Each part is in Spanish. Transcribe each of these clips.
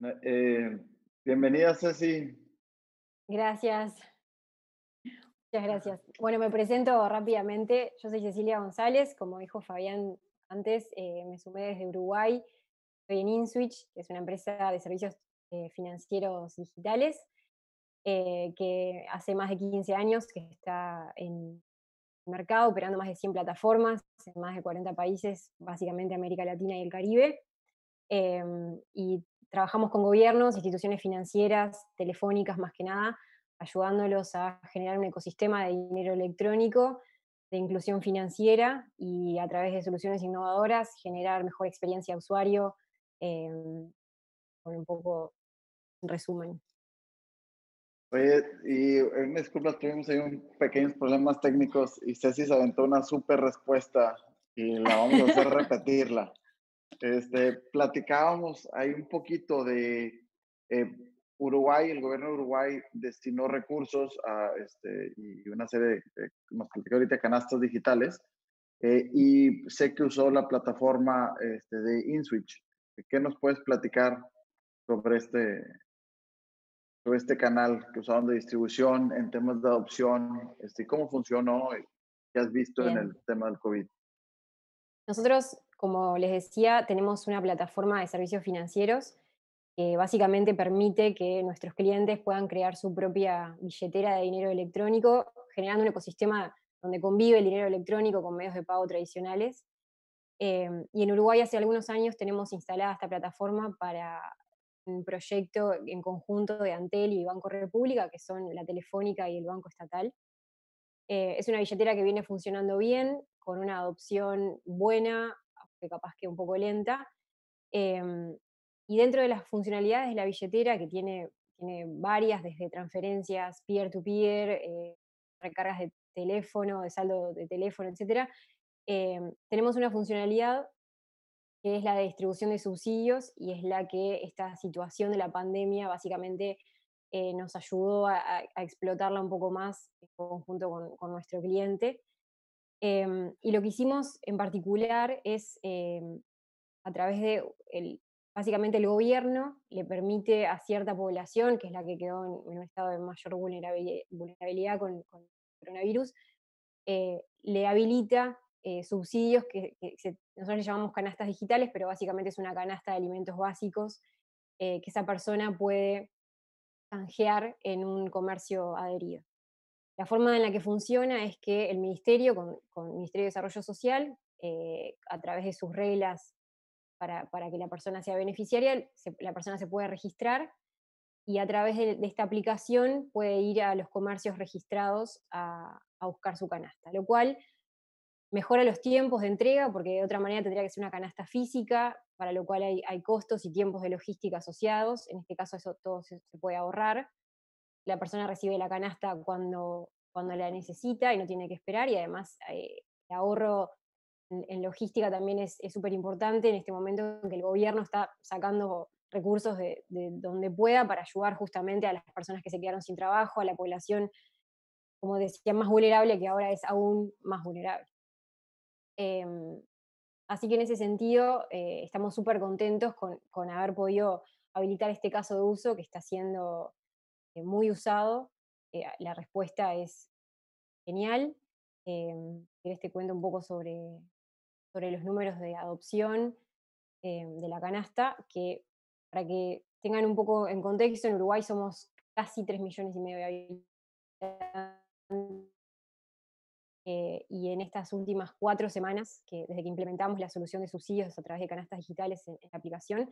Eh, bienvenida, Ceci. Gracias. Muchas gracias. Bueno, me presento rápidamente. Yo soy Cecilia González. Como dijo Fabián antes, eh, me sumé desde Uruguay. Estoy en InSwitch, que es una empresa de servicios eh, financieros digitales, que hace más de 15 años que está en el mercado, operando más de 100 plataformas en más de 40 países, básicamente América Latina y el Caribe. Em, y trabajamos con gobiernos, instituciones financieras, telefónicas más que nada, ayudándolos a generar un ecosistema de dinero electrónico, de inclusión financiera y a través de soluciones innovadoras generar mejor experiencia de usuario, con un poco en resumen. Oye, y en disculpa, tuvimos ahí un pequeños problemas técnicos y Ceci se aventó una súper respuesta y la vamos a hacer repetirla. Este, platicábamos ahí un poquito de eh, Uruguay, el gobierno de Uruguay destinó recursos a, este, y una serie de, como ahorita, canastas digitales, eh, y sé que usó la plataforma este, de InSwitch. ¿Qué nos puedes platicar sobre este, sobre este canal que usaron de distribución en temas de adopción? Este, ¿Cómo funcionó? ¿Qué has visto en el tema del COVID? Nosotros como les decía, tenemos una plataforma de servicios financieros que básicamente permite que nuestros clientes puedan crear su propia billetera de dinero electrónico, generando un ecosistema donde convive el dinero electrónico con medios de pago tradicionales. Em, y en Uruguay hace algunos años tenemos instalada esta plataforma para un proyecto en conjunto de Antel y Banco República, que son la Telefónica y el Banco Estatal. Eh, es una billetera que viene funcionando bien, con una adopción buena, que capaz que un poco lenta. Em, y dentro de las funcionalidades de la billetera, que tiene, tiene varias, desde transferencias peer-to-peer, eh, recargas de teléfono, de saldo de teléfono, etc., em, tenemos una funcionalidad que es la de distribución de subsidios y es la que esta situación de la pandemia básicamente eh, nos ayudó a, explotarla un poco más en conjunto con, con nuestro cliente. Em, y lo que hicimos en particular es, em, a través de, el, básicamente el gobierno le permite a cierta población, que es la que quedó en, un estado de mayor vulnerabilidad, con, con, coronavirus, eh, le habilita eh, subsidios que, nosotros le llamamos canastas digitales, pero básicamente es una canasta de alimentos básicos eh, que esa persona puede canjear en un comercio adherido. La forma en la que funciona es que el Ministerio, con, el Ministerio de Desarrollo Social, eh, a través de sus reglas para, que la persona sea beneficiaria, la persona se puede registrar y a través de, esta aplicación puede ir a los comercios registrados a, buscar su canasta, lo cual mejora los tiempos de entrega, porque de otra manera tendría que ser una canasta física, para lo cual hay, costos y tiempos de logística asociados. En este caso eso todo se puede ahorrar la persona recibe la canasta cuando, cuando la necesita y no tiene que esperar y además eh, el ahorro en, logística también es súper importante en este momento en que el gobierno está sacando recursos de, donde pueda para ayudar justamente a las personas que se quedaron sin trabajo, a la población, como decía, más vulnerable, que ahora es aún más vulnerable. Em, así que en ese sentido eh, estamos súper contentos con, con, haber podido habilitar este caso de uso que está siendo muy usado. Eh, la respuesta es genial. Eh, te cuento un poco sobre, sobre los números de adopción em, de la canasta, que para que tengan un poco en contexto, en Uruguay somos casi 3 millones y medio de habitantes. Eh, y en estas últimas cuatro semanas, que desde que implementamos la solución de subsidios a través de canastas digitales en, la aplicación,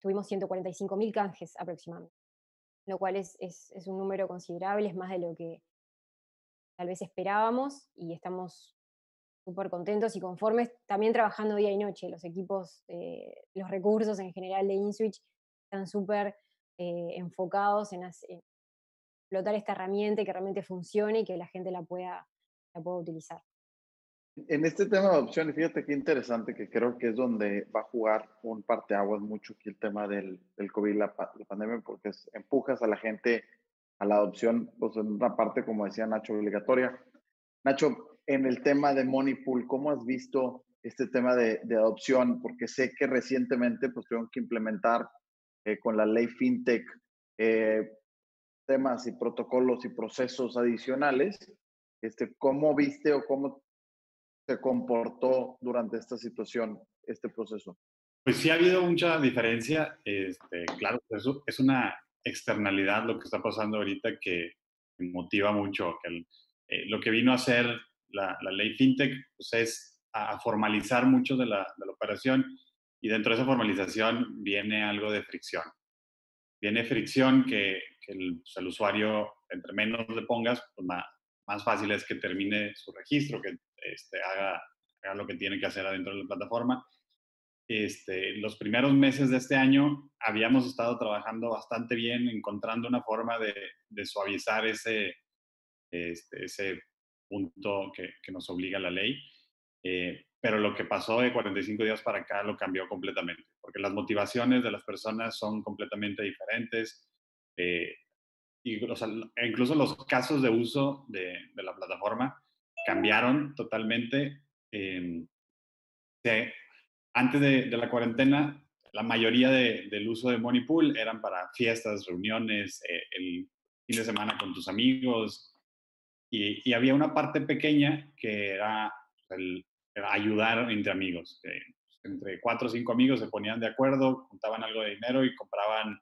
tuvimos 145.000 canjes aproximadamente lo cual es, un número considerable, es más de lo que tal vez esperábamos y estamos súper contentos y conformes, también trabajando día y noche. Los equipos, eh, los recursos en general de InSwitch están súper eh, enfocados en, explotar esta herramienta que realmente funcione y que la gente la pueda, la pueda utilizar. En este tema de adopción, fíjate qué interesante, que creo que es donde va a jugar un parteaguas mucho aquí el tema del, del COVID, la, la, pandemia, porque empujas a la gente a la adopción, pues en una parte, como decía Nacho, obligatoria. Nacho, en el tema de Moneypool, ¿cómo has visto este tema de, de adopción? Porque sé que recientemente pues tuvieron que implementar eh, con la ley FinTech eh, temas y protocolos y procesos adicionales, este, ¿cómo viste o cómo se comportó durante esta situación, este proceso? Pues sí ha habido mucha diferencia. Este, claro, eso es una externalidad lo que está pasando ahorita que motiva mucho. Que eh, lo que vino a hacer la, ley FinTech pues es a, formalizar mucho de la, de la, operación y dentro de esa formalización viene algo de fricción. Viene fricción que, que el, pues, el, usuario, entre menos le pongas, pues más, más, fácil es que termine su registro, que este, haga, haga lo que tiene que hacer adentro de la plataforma este, los primeros meses de este año habíamos estado trabajando bastante bien, encontrando una forma de, suavizar ese, este, ese punto que, nos obliga la ley. Eh, pero lo que pasó de 45 días para acá lo cambió completamente, porque las motivaciones de las personas son completamente diferentes. Eh, y, incluso los casos de uso de, la plataforma cambiaron totalmente. Eh, antes de, la cuarentena, la mayoría del uso de Money Pool eran para fiestas, reuniones, eh, el fin de semana con tus amigos. Y, había una parte pequeña que era, el, ayudar entre amigos. entre cuatro o cinco amigos se ponían de acuerdo, juntaban algo de dinero y compraban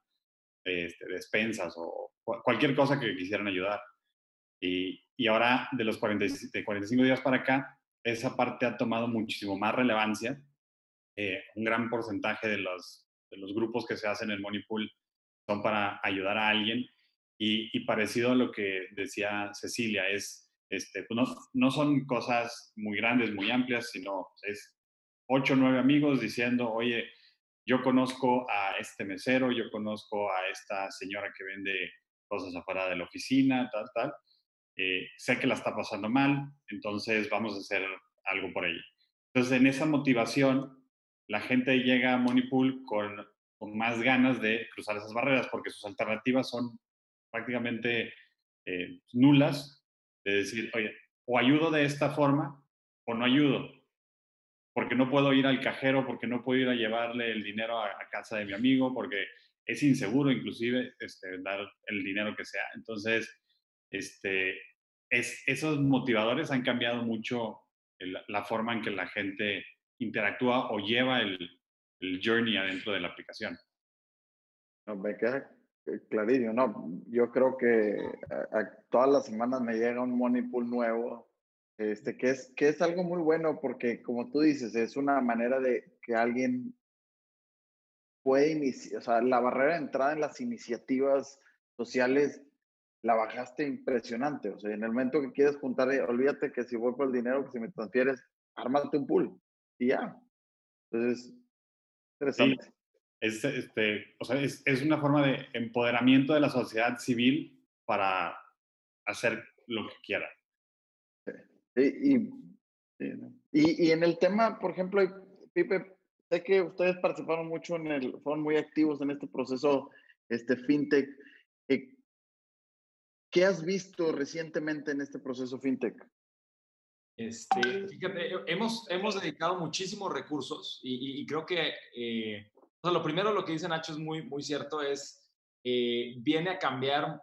este, despensas o cualquier cosa que quisieran ayudar. Y, ahora, de los 45 días para acá, esa parte ha tomado muchísimo más relevancia eh, un gran porcentaje de los, de los grupos que se hacen en Money Pool son para ayudar a alguien y, parecido a lo que decía Cecilia, es, este, pues no, no, son cosas muy grandes, muy amplias, sino es ocho o nueve amigos diciendo, oye, yo conozco a este mesero, yo conozco a esta señora que vende cosas afuera de la oficina, tal, tal. Eh, sé que la está pasando mal, entonces vamos a hacer algo por ella. Entonces, en esa motivación, la gente llega a Moneypool con, más ganas de cruzar esas barreras porque sus alternativas son prácticamente eh, nulas de decir, oye, o ayudo de esta forma o no ayudo, porque no puedo ir al cajero, porque no puedo ir a llevarle el dinero a, casa de mi amigo, porque es inseguro inclusive este, dar el dinero que sea. Entonces, este, es, esos motivadores han cambiado mucho la forma en que la gente interactúa o lleva el, el journey adentro de la aplicación. No, me queda clarísimo. No, yo creo que todas las semanas me llega un money pool nuevo, este, que, es, que es algo muy bueno porque, como tú dices, es una manera de que alguien puede iniciar, o sea, la barrera de entrada en las iniciativas sociales la bajaste impresionante. O sea, en el momento que quieres juntar, eh, olvídate que si voy por el dinero, que si me transfieres, ármate un pool y ya. Entonces, interesante. Es, este, o sea, es, es, una forma de empoderamiento de la sociedad civil para hacer lo que quiera. y, y, y, en el tema, por ejemplo, Pipe, sé que ustedes participaron mucho en el, fueron muy activos en este proceso este, fintech. Eh, ¿Qué has visto recientemente en este proceso fintech? Este, fíjate, hemos, hemos dedicado muchísimos recursos y, creo que eh, lo primero lo que dice Nacho es muy, muy cierto, es eh, viene a cambiar,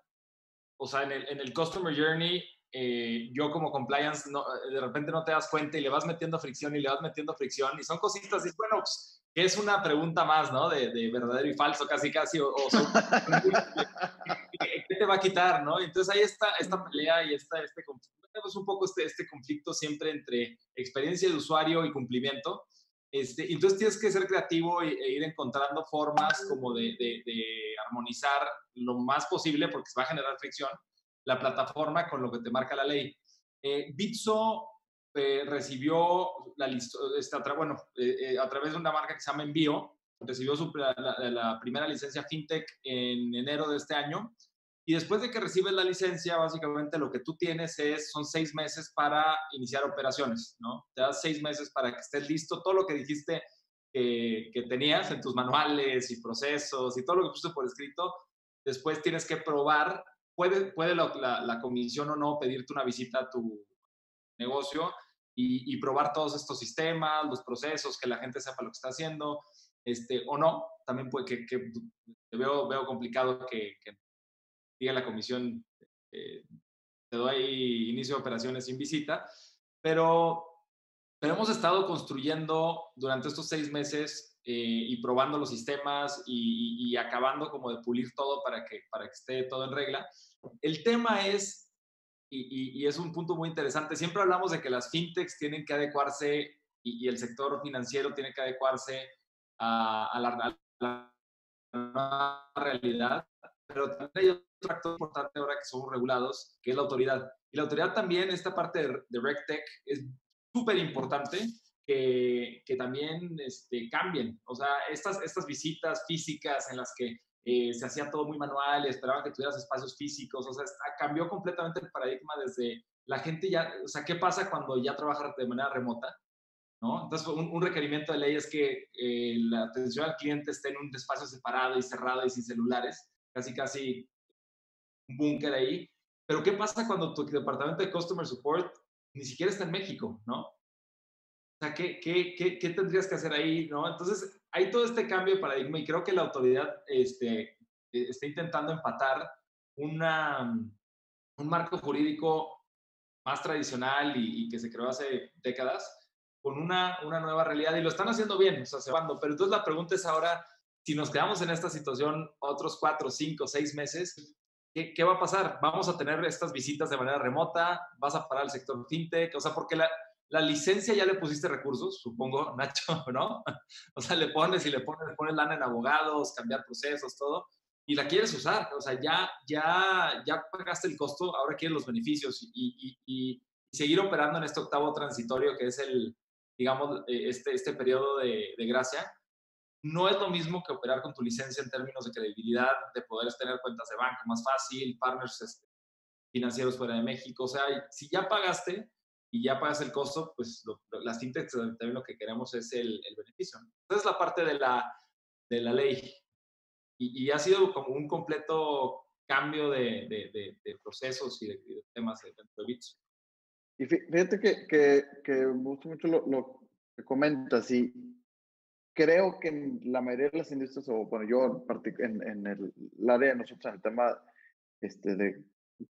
o sea, en el, en el Customer Journey, eh, yo como compliance, no, de repente no te das cuenta y le vas metiendo fricción y le vas metiendo fricción y son cositas, y bueno, pues, que es una pregunta más, ¿no? De, de verdadero y falso, casi, casi, o, ¿qué te va a quitar, no? Entonces ahí está esta pelea y esta, este conflicto tenemos un poco este, este conflicto siempre entre experiencia de usuario y cumplimiento. Este, entonces tienes que ser creativo e, e ir encontrando formas como de, de, armonizar lo más posible, porque se va a generar fricción, la plataforma con lo que te marca la ley. Eh, Bitso eh, recibió la esta, bueno, eh, eh, a través de una marca que se llama Envío, recibió su, la, la, primera licencia FinTech en enero de este año y después de que recibes la licencia, básicamente lo que tú tienes es, son seis meses para iniciar operaciones, ¿no? Te das seis meses para que estés listo, todo lo que dijiste que tenías en tus manuales y procesos y todo lo que pusiste por escrito, después tienes que probar, puede, puede la, comisión o no pedirte una visita a tu negocio y, probar todos estos sistemas, los procesos, que la gente sepa lo que está haciendo, este, o no, también puede que, que veo, veo complicado que diga la comisión, eh, te doy inicio de operaciones sin visita, pero, pero hemos estado construyendo durante estos seis meses eh, y probando los sistemas y, acabando como de pulir todo para que, para que esté todo en regla. El tema es, y, y, es un punto muy interesante, siempre hablamos de que las fintechs tienen que adecuarse y, el sector financiero tiene que adecuarse a, a la, a la realidad, pero también hay otro factor importante ahora que somos regulados, que es la autoridad. Y la autoridad también, esta parte de, de RegTech, es súper importante que, que, también este, cambien. O sea, estas, estas visitas físicas en las que eh, se hacía todo muy manual y esperaban que tuvieras espacios físicos, o sea, cambió completamente el paradigma desde la gente ya, o sea, ¿qué pasa cuando ya trabaja de manera remota? ¿No? Entonces, un, un, requerimiento de ley es que eh, la atención al cliente esté en un espacio separado y cerrado y sin celulares casi, casi un búnker ahí. Pero ¿qué pasa cuando tu departamento de Customer Support ni siquiera está en México, ¿no? O sea, ¿qué, qué, qué, qué tendrías que hacer ahí, no? Entonces, hay todo este cambio de paradigma y creo que la autoridad este, e, está intentando empatar una, un marco jurídico más tradicional y, y, que se creó hace décadas con una, una nueva realidad y lo están haciendo bien, o sea, se van, pero entonces la pregunta es ahora, si nos quedamos en esta situación otros cuatro, cinco, seis meses, ¿qué, ¿qué, va a pasar? ¿Vamos a tener estas visitas de manera remota? ¿Vas a parar el sector fintech? O sea, porque la, la licencia ya le pusiste recursos, supongo, Nacho, ¿no? O sea, le pones y le pones, le pones lana en abogados, cambiar procesos, todo, y la quieres usar. O sea, ya, ya, ya pagaste el costo, ahora quieres los beneficios y, y, y seguir operando en este octavo transitorio que es el, digamos, eh, este, este periodo de, de gracia no es lo mismo que operar con tu licencia en términos de credibilidad, de poder tener cuentas de banco más fácil, partners este, financieros fuera de México. O sea, si ya pagaste y ya pagas el costo, pues las fintechs también lo que queremos es el, beneficio. Esa es la parte de la, de la ley. Y, ha sido como un completo cambio de, de, procesos y de, temas dentro de Bits. Y fíjate que, que, que, me gusta mucho lo, lo que comentas y creo que en la mayoría de las industrias, o bueno, yo en, en el, área de nosotros, en el tema este, de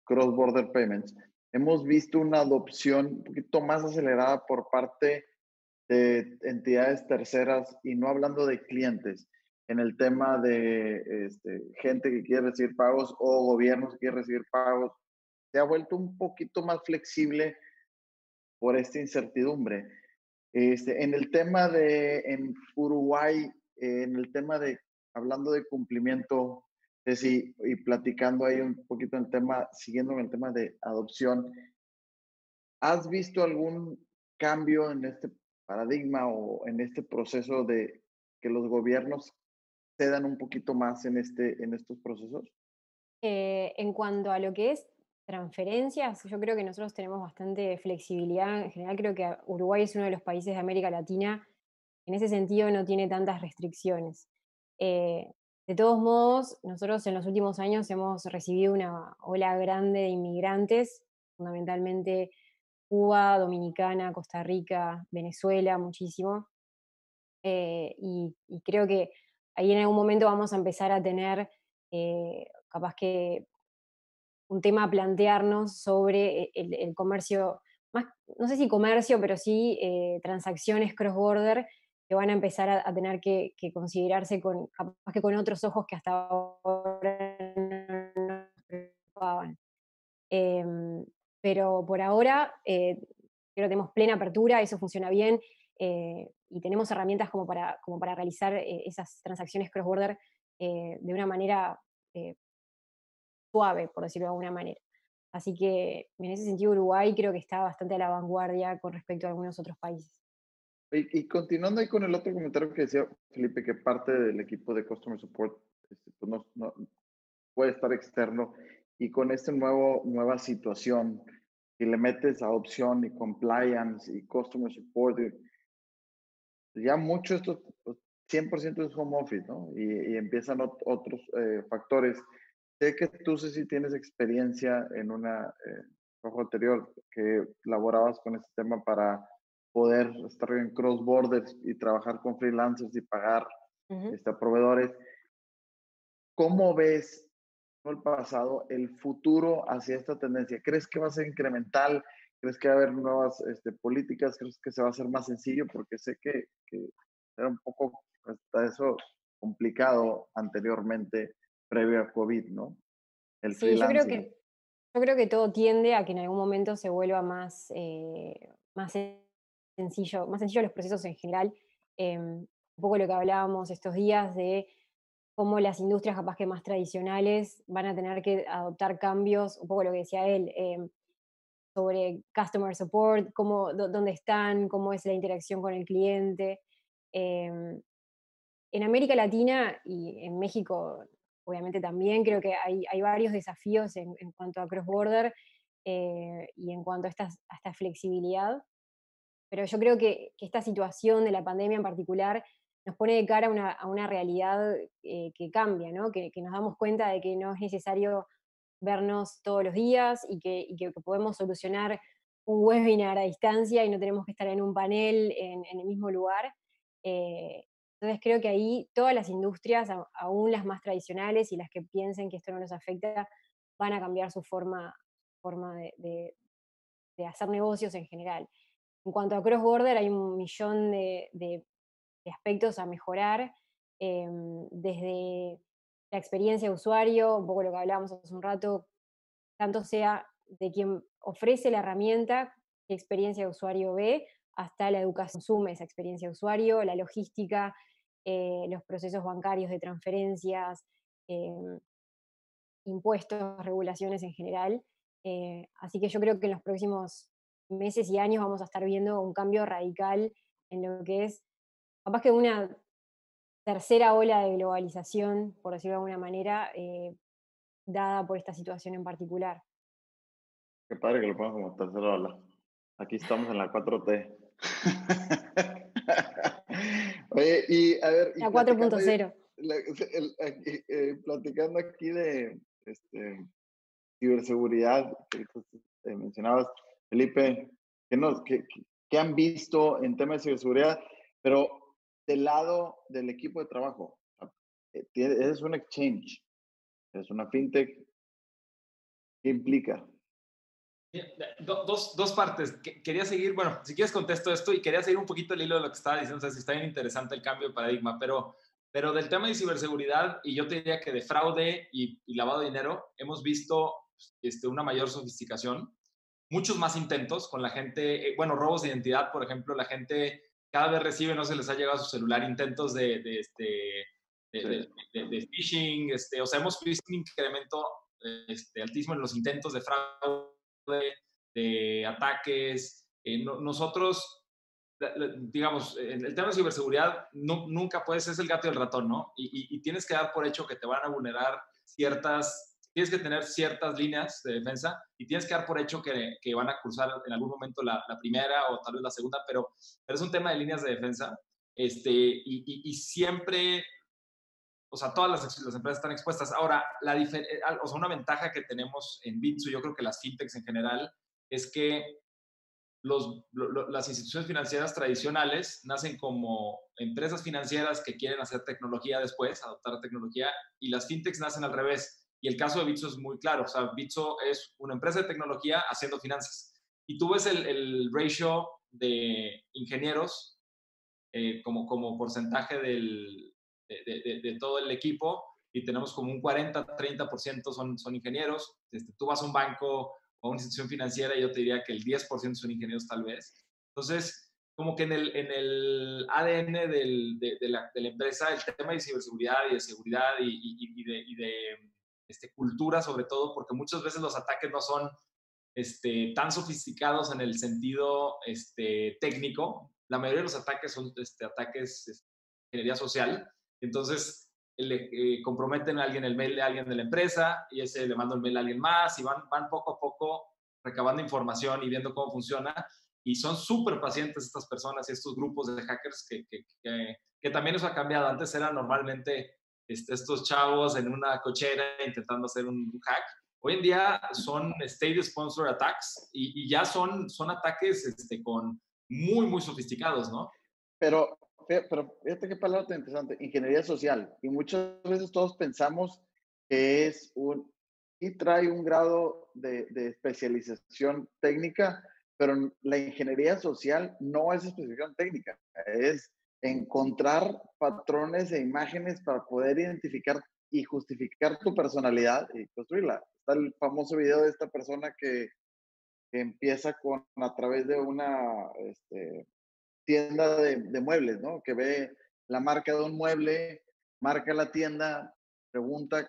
cross-border payments, hemos visto una adopción un poquito más acelerada por parte de entidades terceras y no hablando de clientes, en el tema de este, gente que quiere recibir pagos o gobiernos que quieren recibir pagos, se ha vuelto un poquito más flexible por esta incertidumbre. Este, en el tema de en Uruguay, en el tema de, hablando de cumplimiento, es y, y platicando ahí un poquito el tema, siguiendo en el tema de adopción, ¿has visto algún cambio en este paradigma o en este proceso de que los gobiernos cedan un poquito más en, este, en estos procesos? Eh, en cuanto a lo que es transferencias, yo creo que nosotros tenemos bastante flexibilidad. En general creo que Uruguay es uno de los países de América Latina en ese sentido no tiene tantas restricciones. Eh, de todos modos, nosotros en los últimos años hemos recibido una ola grande de inmigrantes, fundamentalmente Cuba, Dominicana, Costa Rica, Venezuela, muchísimo. Eh, y, creo que ahí en algún momento vamos a empezar a tener eh, capaz que un tema a plantearnos sobre e, el, comercio, más, no sé si comercio, pero sí eh, transacciones cross-border que van a empezar a, tener que, considerarse con, capaz que con otros ojos que hasta ahora no preocupaban. Em, pero por ahora eh, creo que tenemos plena apertura, eso funciona bien eh, y tenemos herramientas como para, como para realizar esas transacciones cross-border de una manera suave, por decirlo de alguna manera. Así que en ese sentido Uruguay creo que está bastante a la vanguardia con respecto a algunos otros países. Y, continuando ahí con el otro comentario que decía Felipe, que parte del equipo de Customer Support este, pues no, no, puede estar externo y con esta nueva situación, y le metes adopción y compliance y Customer Support, ya mucho esto, 100% pues, es home office, ¿no? Y, empiezan otros eh, factores sé que tú si tienes experiencia en una eh, trabajo anterior que laborabas con este tema para poder estar en cross borders y trabajar con freelancers y pagar este, a proveedores. ¿cómo ves el pasado, el futuro hacia esta tendencia? ¿Crees que va a ser incremental? ¿Crees que va a haber nuevas este, políticas? ¿Crees que se va a hacer más sencillo? Porque sé que, que era un poco hasta eso complicado anteriormente, previo a COVID, ¿no? El sí, yo creo que yo creo que todo tiende a que en algún momento se vuelva más, eh, más sencillo, más sencillo los procesos en general. Em, un poco lo que hablábamos estos días de cómo las industrias capaz que más tradicionales van a tener que adoptar cambios, un poco lo que decía él, em, sobre customer support, cómo, dónde están, cómo es la interacción con el cliente. Em, en América Latina y en México obviamente también creo que hay, varios desafíos en, cuanto a cross-border eh, y en cuanto a esta, flexibilidad. Pero yo creo que, esta situación de la pandemia en particular nos pone de cara a una, realidad eh, que cambia. Que, nos damos cuenta de que no es necesario vernos todos los días y que, podemos solucionar un webinar a distancia y no tenemos que estar en un panel en, en el mismo lugar. Eh, entonces creo que ahí todas las industrias, aún las más tradicionales y las que piensen que esto no nos afecta, van a cambiar su forma, forma de, hacer negocios en general. En cuanto a cross-border, hay un millón de, aspectos a mejorar, em, desde la experiencia de usuario, un poco lo que hablábamos hace un rato, tanto sea de quien ofrece la herramienta, qué experiencia de usuario ve, hasta la educación consume esa experiencia de usuario, la logística, eh, los procesos bancarios de transferencias, em, impuestos, regulaciones en general. Eh, así que yo creo que en los próximos meses y años vamos a estar viendo un cambio radical en lo que es, capaz que una tercera ola de globalización, por decirlo de alguna manera, eh, dada por esta situación en particular. Qué padre que lo pongas como tercera ola. Aquí estamos en la 4T. Oye, y a ver. La 4.0. Eh, platicando aquí de este, ciberseguridad, que eh, mencionabas, Felipe, ¿qué, nos, qué, qué han visto en temas de ciberseguridad? Pero del lado del equipo de trabajo, eh, es un exchange, es una fintech. ¿Qué implica? Dos, dos, partes. Quería seguir, bueno, si quieres contesto esto y quería seguir un poquito el hilo de lo que estaba diciendo, o sea, si está bien interesante el cambio de paradigma, pero, pero del tema de ciberseguridad, y yo te diría que de fraude y, lavado de dinero, hemos visto este, una mayor sofisticación, muchos más intentos con la gente, eh, bueno, robos de identidad, por ejemplo, la gente cada vez recibe, no se les ha llegado a su celular, intentos de, de este, de, de, phishing, este, o sea, hemos visto un incremento este, altísimo en los intentos de fraude de, ataques. Eh, nosotros, digamos, el tema de ciberseguridad nunca puede ser el gato y el ratón, ¿no? Y, tienes que dar por hecho que te van a vulnerar ciertas, tienes que tener ciertas líneas de defensa y tienes que dar por hecho que, que van a cruzar en algún momento la, primera o tal vez la segunda, pero, pero es un tema de líneas de defensa. Este, y, siempre o sea, todas las, las, empresas están expuestas. Ahora, la eh, o sea, una ventaja que tenemos en Bitsu, yo creo que las fintechs en general, es que los, las instituciones financieras tradicionales nacen como empresas financieras que quieren hacer tecnología después, adoptar tecnología, y las fintechs nacen al revés. Y el caso de Bitso es muy claro. O sea, Bitso es una empresa de tecnología haciendo finanzas. Y tú ves el, el ratio de ingenieros eh, como, como porcentaje del, de, todo el equipo y tenemos como un 40-30% son, son ingenieros. Este, tú vas a un banco o a una institución financiera y yo te diría que el 10% son ingenieros tal vez. Entonces, como que en el, en el ADN de, la, de, la, empresa, el tema de ciberseguridad y de seguridad y, y, de, y de este, cultura sobre todo, porque muchas veces los ataques no son este, tan sofisticados en el sentido este, técnico. La mayoría de los ataques son este, ataques de este, ingeniería social, entonces, le eh, comprometen a alguien el mail de alguien de la empresa y ese le manda el mail a alguien más y van, van poco a poco recabando información y viendo cómo funciona. Y son súper pacientes estas personas y estos grupos de hackers que, que, que, también eso ha cambiado. Antes eran normalmente este, estos chavos en una cochera intentando hacer un, hack. Hoy en día son state sponsor attacks y, y ya son, son ataques este, con muy, muy sofisticados, ¿no? Pero pero fíjate qué palabra tan interesante, ingeniería social. Y muchas veces todos pensamos que es un, y trae un grado de, de especialización técnica, pero la ingeniería social no es especialización técnica, es encontrar patrones e imágenes para poder identificar y justificar tu personalidad y construirla. Está el famoso video de esta persona que, empieza con a través de una este, tienda de, de, muebles, ¿no? Que ve la marca de un mueble, marca la tienda, pregunta,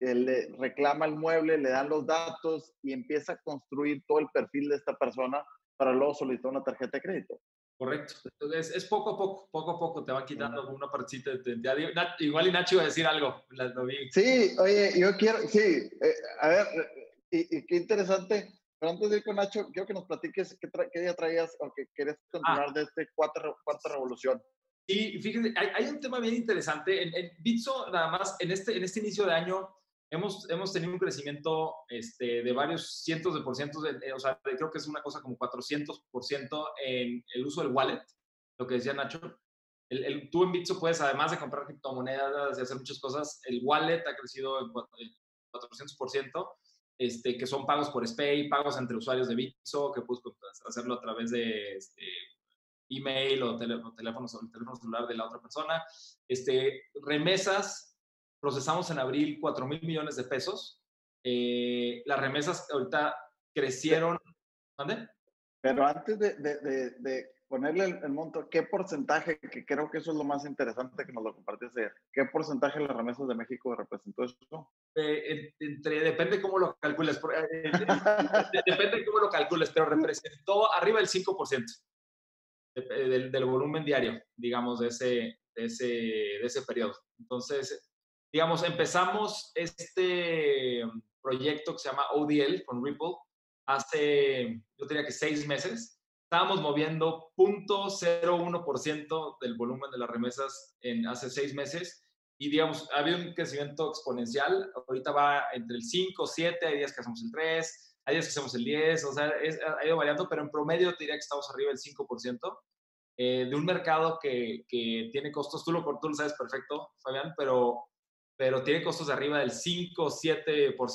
le reclama el mueble, le dan los datos y empieza a construir todo el perfil de esta persona para luego solicitar una tarjeta de crédito. Correcto. Entonces, es poco a poco, poco a poco te van quitando una partecita. De, igual y Nacho iba a decir algo. Sí, oye, yo quiero, sí, eh, a ver, y, qué interesante. Pero antes de ir con Nacho, quiero que nos platiques qué, qué día traías o que quieres ah. continuar de este cuarta, cuarta revolución. Y fíjense, hay, hay, un tema bien interesante. En, en Bitso, nada más, en este, en este inicio de año, hemos, hemos tenido un crecimiento este, de varios cientos de por cientos, o sea, creo que es una cosa como 400 por ciento en el uso del wallet, lo que decía Nacho. El, el, tú en Bitso puedes, además de comprar criptomonedas y hacer muchas cosas, el wallet ha crecido en 400 por ciento. Este, que son pagos por SPAY, pagos entre usuarios de Bitso, que puedes hacerlo a través de este, email o, teléfono, teléfono, teléfono celular de la otra persona. Este, remesas, procesamos en abril 4 mil millones de pesos. Eh, las remesas ahorita crecieron. ¿Dónde? Pero antes de, de, de, ponerle el, monto, ¿qué porcentaje, que creo que eso es lo más interesante que nos lo compartiste qué porcentaje de las remesas de México representó eso? Eh, entre, depende cómo lo calcules, eh, depende cómo lo calcules, pero representó arriba del 5% del, del, volumen diario, digamos, de ese, de ese, de ese periodo. Entonces, digamos, empezamos este proyecto que se llama ODL con Ripple hace, yo diría que seis meses. Estábamos moviendo 0.01% del volumen de las remesas en hace seis meses y, digamos, ha habido un crecimiento exponencial. Ahorita va entre el 5, 7, hay días que hacemos el 3, hay días que hacemos el 10, o sea, ha ido variando, pero en promedio te diría que estamos arriba del 5%. Eh, de un mercado que, que, tiene costos, tú lo, tú lo sabes perfecto, Fabián, pero pero tiene costos de arriba del 5 o 7% de, por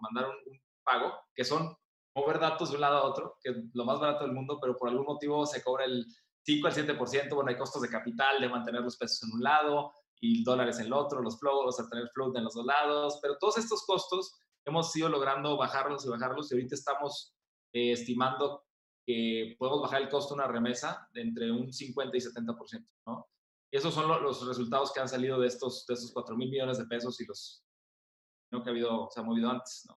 mandar un, pago, que son mover datos de un lado a otro, que es lo más barato del mundo, pero por algún motivo se cobra el 5 al 7%. Bueno, hay costos de capital, de mantener los pesos en un lado y dólares en el otro, los flows, a tener float en los dos lados, pero todos estos costos hemos ido logrando bajarlos y bajarlos y ahorita estamos eh, estimando que podemos bajar el costo de una remesa de entre un 50 y 70%, ¿no? esos son los resultados que han salido de estos, de estos 4 mil millones de pesos y los ¿no? que ha habido, se ha movido antes. ¿no?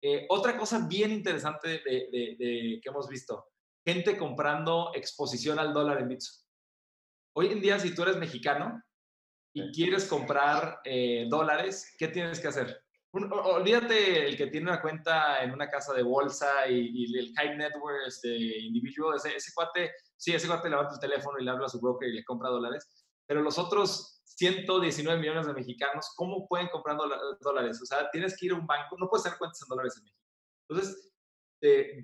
Eh, otra cosa bien interesante de, de, que hemos visto, gente comprando exposición al dólar en Bitso. Hoy en día, si tú eres mexicano y quieres comprar eh, dólares, ¿qué tienes que hacer? olvídate el que tiene una cuenta en una casa de bolsa y, el high network este, individual, ese, ese cuate Sí, ese cuate levanta el teléfono y le habla a su broker y le compra dólares, pero los otros 119 millones de mexicanos, ¿cómo pueden comprar dólares? O sea, tienes que ir a un banco, no puedes hacer cuentas en dólares en México. Entonces,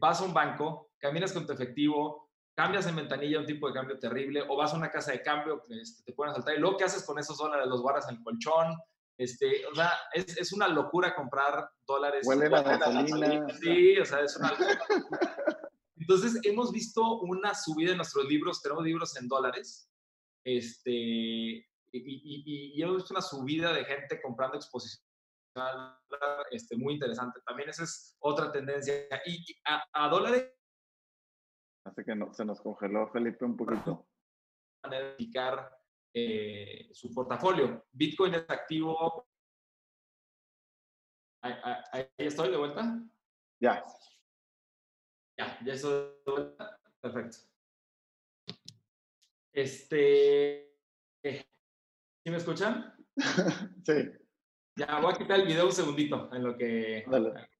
vas a un banco, caminas con tu efectivo, cambias en ventanilla un tipo de cambio terrible, o vas a una casa de cambio, este, te pueden saltar, y luego, ¿qué haces con esos dólares? Los guardas en el colchón, este, o sea, es, es, una locura comprar dólares. Huele la gasolina. Sí, o sea, es una locura. Entonces, hemos visto una subida en nuestros libros, tenemos libros en dólares, este, y, y, hemos visto una subida de gente comprando exposición este, muy interesante. También esa es otra tendencia. Y a, dólares... Hace que no, se nos congeló Felipe un poquito. Dedicar eh, su portafolio. Bitcoin es activo. ahí estoy de vuelta. Ya. Ya, ya eso. Perfecto. Este. ¿Sí me escuchan? sí. Ya, voy a quitar el video un segundito en lo que. Dale.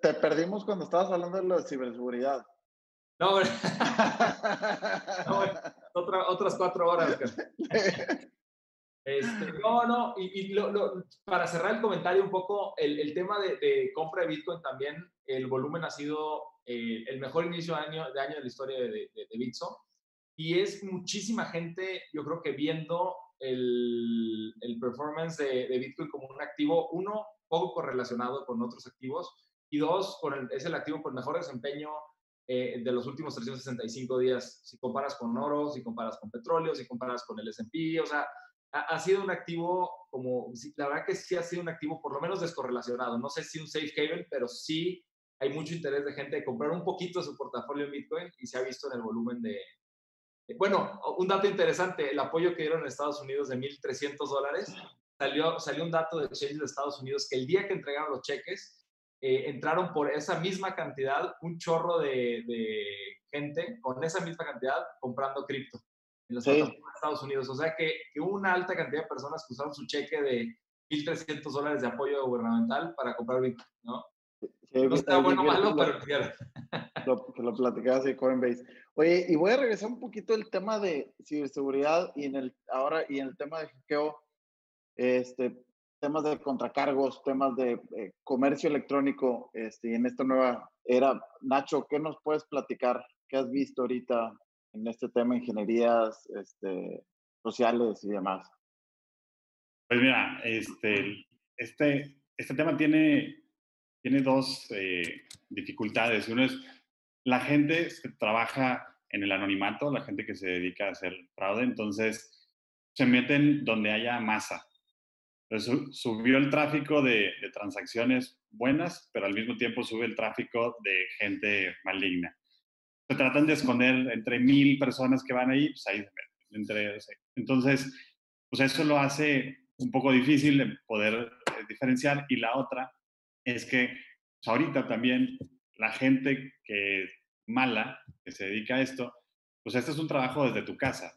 Te, perdimos cuando estabas hablando de lo de ciberseguridad. No, no otras cuatro horas. Este, no, no, y, para cerrar el comentario un poco, el, tema de, compra de Bitcoin también, el volumen ha sido eh, el mejor inicio de año, de año de la historia de, de, Bitso. Y es muchísima gente, yo creo que viendo el, el performance de, Bitcoin como un activo, uno, poco correlacionado con otros activos, y dos, es el activo con mejor desempeño eh, de los últimos 365 días, si comparas con oro, si comparas con petróleo, si comparas con el S&P, o sea, ha, sido un activo como, la verdad que sí ha sido un activo por lo menos descorrelacionado, no sé si un safe haven, pero sí hay mucho interés de gente de comprar un poquito su portafolio en Bitcoin y se ha visto en el volumen de, bueno, un dato interesante, el apoyo que dieron en Estados Unidos de 1.300 dólares, salió, salió un dato de Exchange de Estados Unidos que el día que entregaron los cheques, eh, entraron por esa misma cantidad un chorro de, de, gente con esa misma cantidad comprando cripto en los sí. Estados Unidos. O sea que, que, una alta cantidad de personas que usaron su cheque de 1.300 dólares de apoyo gubernamental para comprar Bitcoin, ¿no? Sí, no está bueno o malo, pero lo, que lo platicabas de Coinbase. Oye, y voy a regresar un poquito al tema de ciberseguridad y en el ahora y en el tema de hackeo, este, temas de contracargos, temas de eh, comercio electrónico, este, y en esta nueva era. Nacho, ¿qué nos puedes platicar? ¿Qué has visto ahorita en este tema de ingenierías este, sociales y demás? Pues mira, este, este, este tema tiene, tiene dos eh, dificultades. Uno es la gente trabaja en el anonimato, la gente que se dedica a hacer fraude, entonces se meten donde haya masa. Entonces, subió el tráfico de, transacciones buenas, pero al mismo tiempo sube el tráfico de gente maligna. Se tratan de esconder entre mil personas que van ahí, pues ahí se meten. Entonces, pues eso lo hace un poco difícil de poder eh, diferenciar. Y la otra es que pues ahorita también la gente que mala que se dedica a esto, pues este es un trabajo desde tu casa.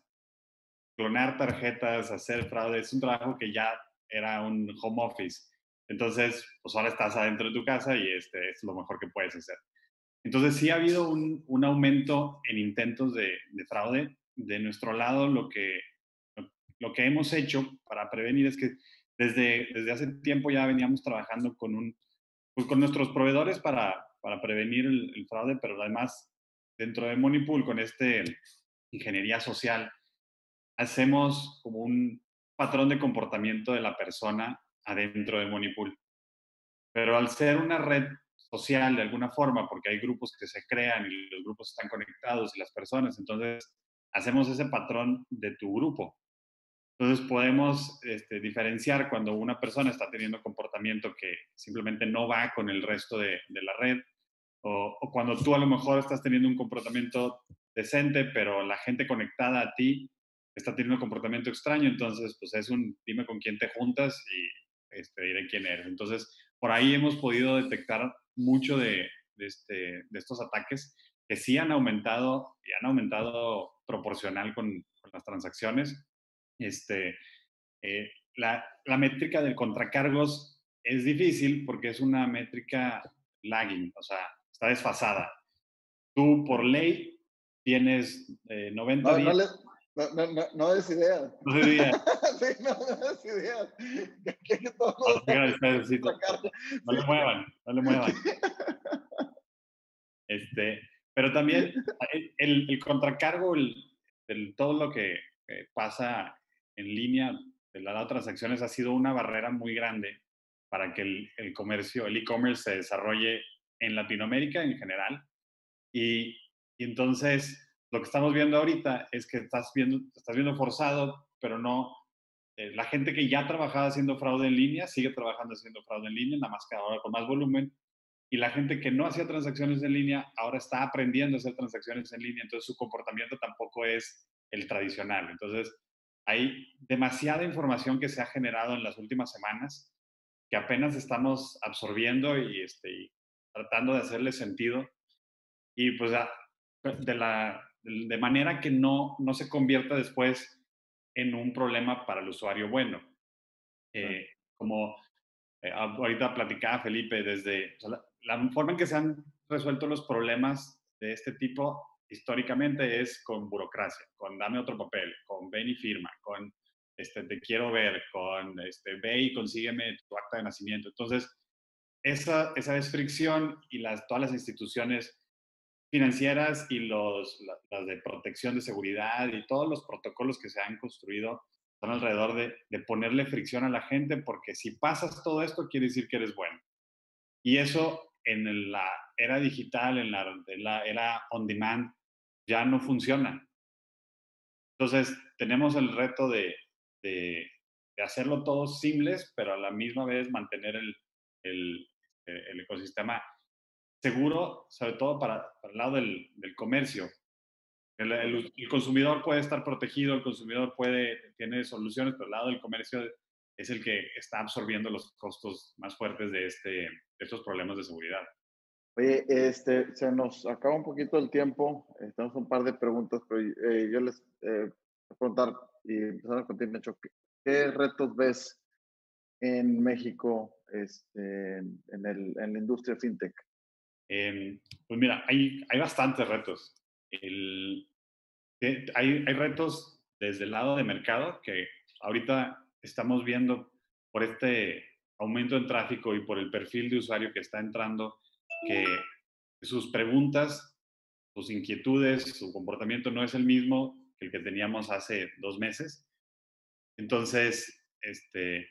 Clonar tarjetas, hacer fraude, es un trabajo que ya era un home office. Entonces, pues ahora estás adentro de tu casa y este es lo mejor que puedes hacer. Entonces, sí ha habido un, un aumento en intentos de, de, fraude. De nuestro lado, lo que, lo que hemos hecho para prevenir es que desde, desde hace tiempo ya veníamos trabajando con, un, pues con nuestros proveedores para, para prevenir el, fraude, pero además dentro de Moneypool con este ingeniería social hacemos como un patrón de comportamiento de la persona adentro de Moneypool. Pero al ser una red social de alguna forma, porque hay grupos que se crean y los grupos están conectados y las personas, entonces hacemos ese patrón de tu grupo. Entonces podemos este, diferenciar cuando una persona está teniendo comportamiento que simplemente no va con el resto de, de la red o, o, cuando tú a lo mejor estás teniendo un comportamiento decente, pero la gente conectada a ti está teniendo un comportamiento extraño, entonces pues es un dime con quién te juntas y este, diré quién eres. Entonces, por ahí hemos podido detectar mucho de, de, este, de estos ataques que sí han aumentado y han aumentado proporcional con, con las transacciones. Este, eh, la, la métrica de contracargos es difícil porque es una métrica lagging, o sea, está desfasada. Tú por ley tienes eh, 90 no, días. No, no, no, no, no des ideas. No des ideas. sí, no, no des ideas. Que, que todos no le muevan, no le muevan. Este, pero también el, el contracargo, el, el, todo lo que eh, pasa en línea de las transacciones ha sido una barrera muy grande para que el, comercio, el e-commerce se desarrolle en Latinoamérica en general. Y, y, entonces lo que estamos viendo ahorita es que estás viendo, estás viendo forzado, pero no, eh, la gente que ya trabajaba haciendo fraude en línea sigue trabajando haciendo fraude en línea, nada más que ahora con más volumen. Y la gente que no hacía transacciones en línea ahora está aprendiendo a hacer transacciones en línea, entonces su comportamiento tampoco es el tradicional. Entonces, hay demasiada información que se ha generado en las últimas semanas que apenas estamos absorbiendo y, este, y tratando de hacerle sentido y pues de, la, de manera que no, no se convierta después en un problema para el usuario bueno. Eh, como eh, ahorita platicaba Felipe, desde o sea, la, la, forma en que se han resuelto los problemas de este tipo históricamente es con burocracia, con dame otro papel, con ven y firma, con este, te quiero ver, con este, ve y consígueme tu acta de nacimiento. Entonces, esa, esa desfricción y las, todas las instituciones financieras y los, las de protección de seguridad y todos los protocolos que se han construido son alrededor de, de, ponerle fricción a la gente, porque si pasas todo esto, quiere decir que eres bueno. Y eso en la era digital, en la, en la era on demand, ya no funciona. Entonces, tenemos el reto de, de, hacerlo todo simples, pero a la misma vez mantener el, el, el ecosistema seguro, sobre todo para, el lado del, del comercio. El, el, el, consumidor puede estar protegido, el consumidor puede, tiene soluciones, pero el lado del comercio es el que está absorbiendo los costos más fuertes de, este, de estos problemas de seguridad. Oye, este, se nos acaba un poquito el tiempo, eh, tenemos un par de preguntas, pero eh, yo les eh, voy a preguntar y empezar contigo, Nacho, ¿qué, ¿qué retos ves en México este, en, el, en la industria fintech? Eh, pues mira, hay, hay bastantes retos. El, hay, hay retos desde el lado de mercado que ahorita estamos viendo por este aumento en tráfico y por el perfil de usuario que está entrando, que sus preguntas, sus inquietudes, su comportamiento no es el mismo que el que teníamos hace dos meses. Entonces, este,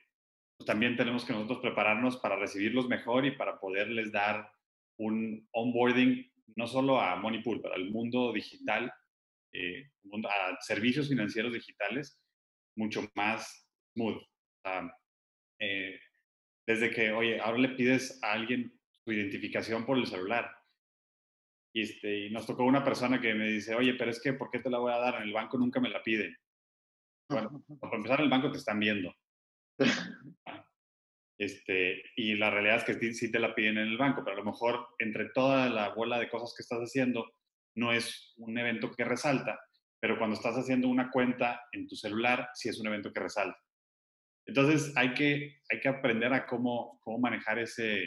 pues también tenemos que nosotros prepararnos para recibirlos mejor y para poderles dar un onboarding no solo a Moneypool, pero al mundo digital, eh, a servicios financieros digitales, mucho más smooth. eh, desde que, oye, ahora le pides a alguien su identificación por el celular. Y, este, y nos tocó una persona que me dice, oye, pero es que, ¿por qué te la voy a dar? En el banco nunca me la piden. Bueno, para empezar, en el banco te están viendo. Este, y la realidad es que sí te la piden en el banco, pero a lo mejor entre toda la bola de cosas que estás haciendo, no es un evento que resalta, pero cuando estás haciendo una cuenta en tu celular, sí es un evento que resalta. Entonces hay que, hay que aprender a cómo, cómo manejar ese,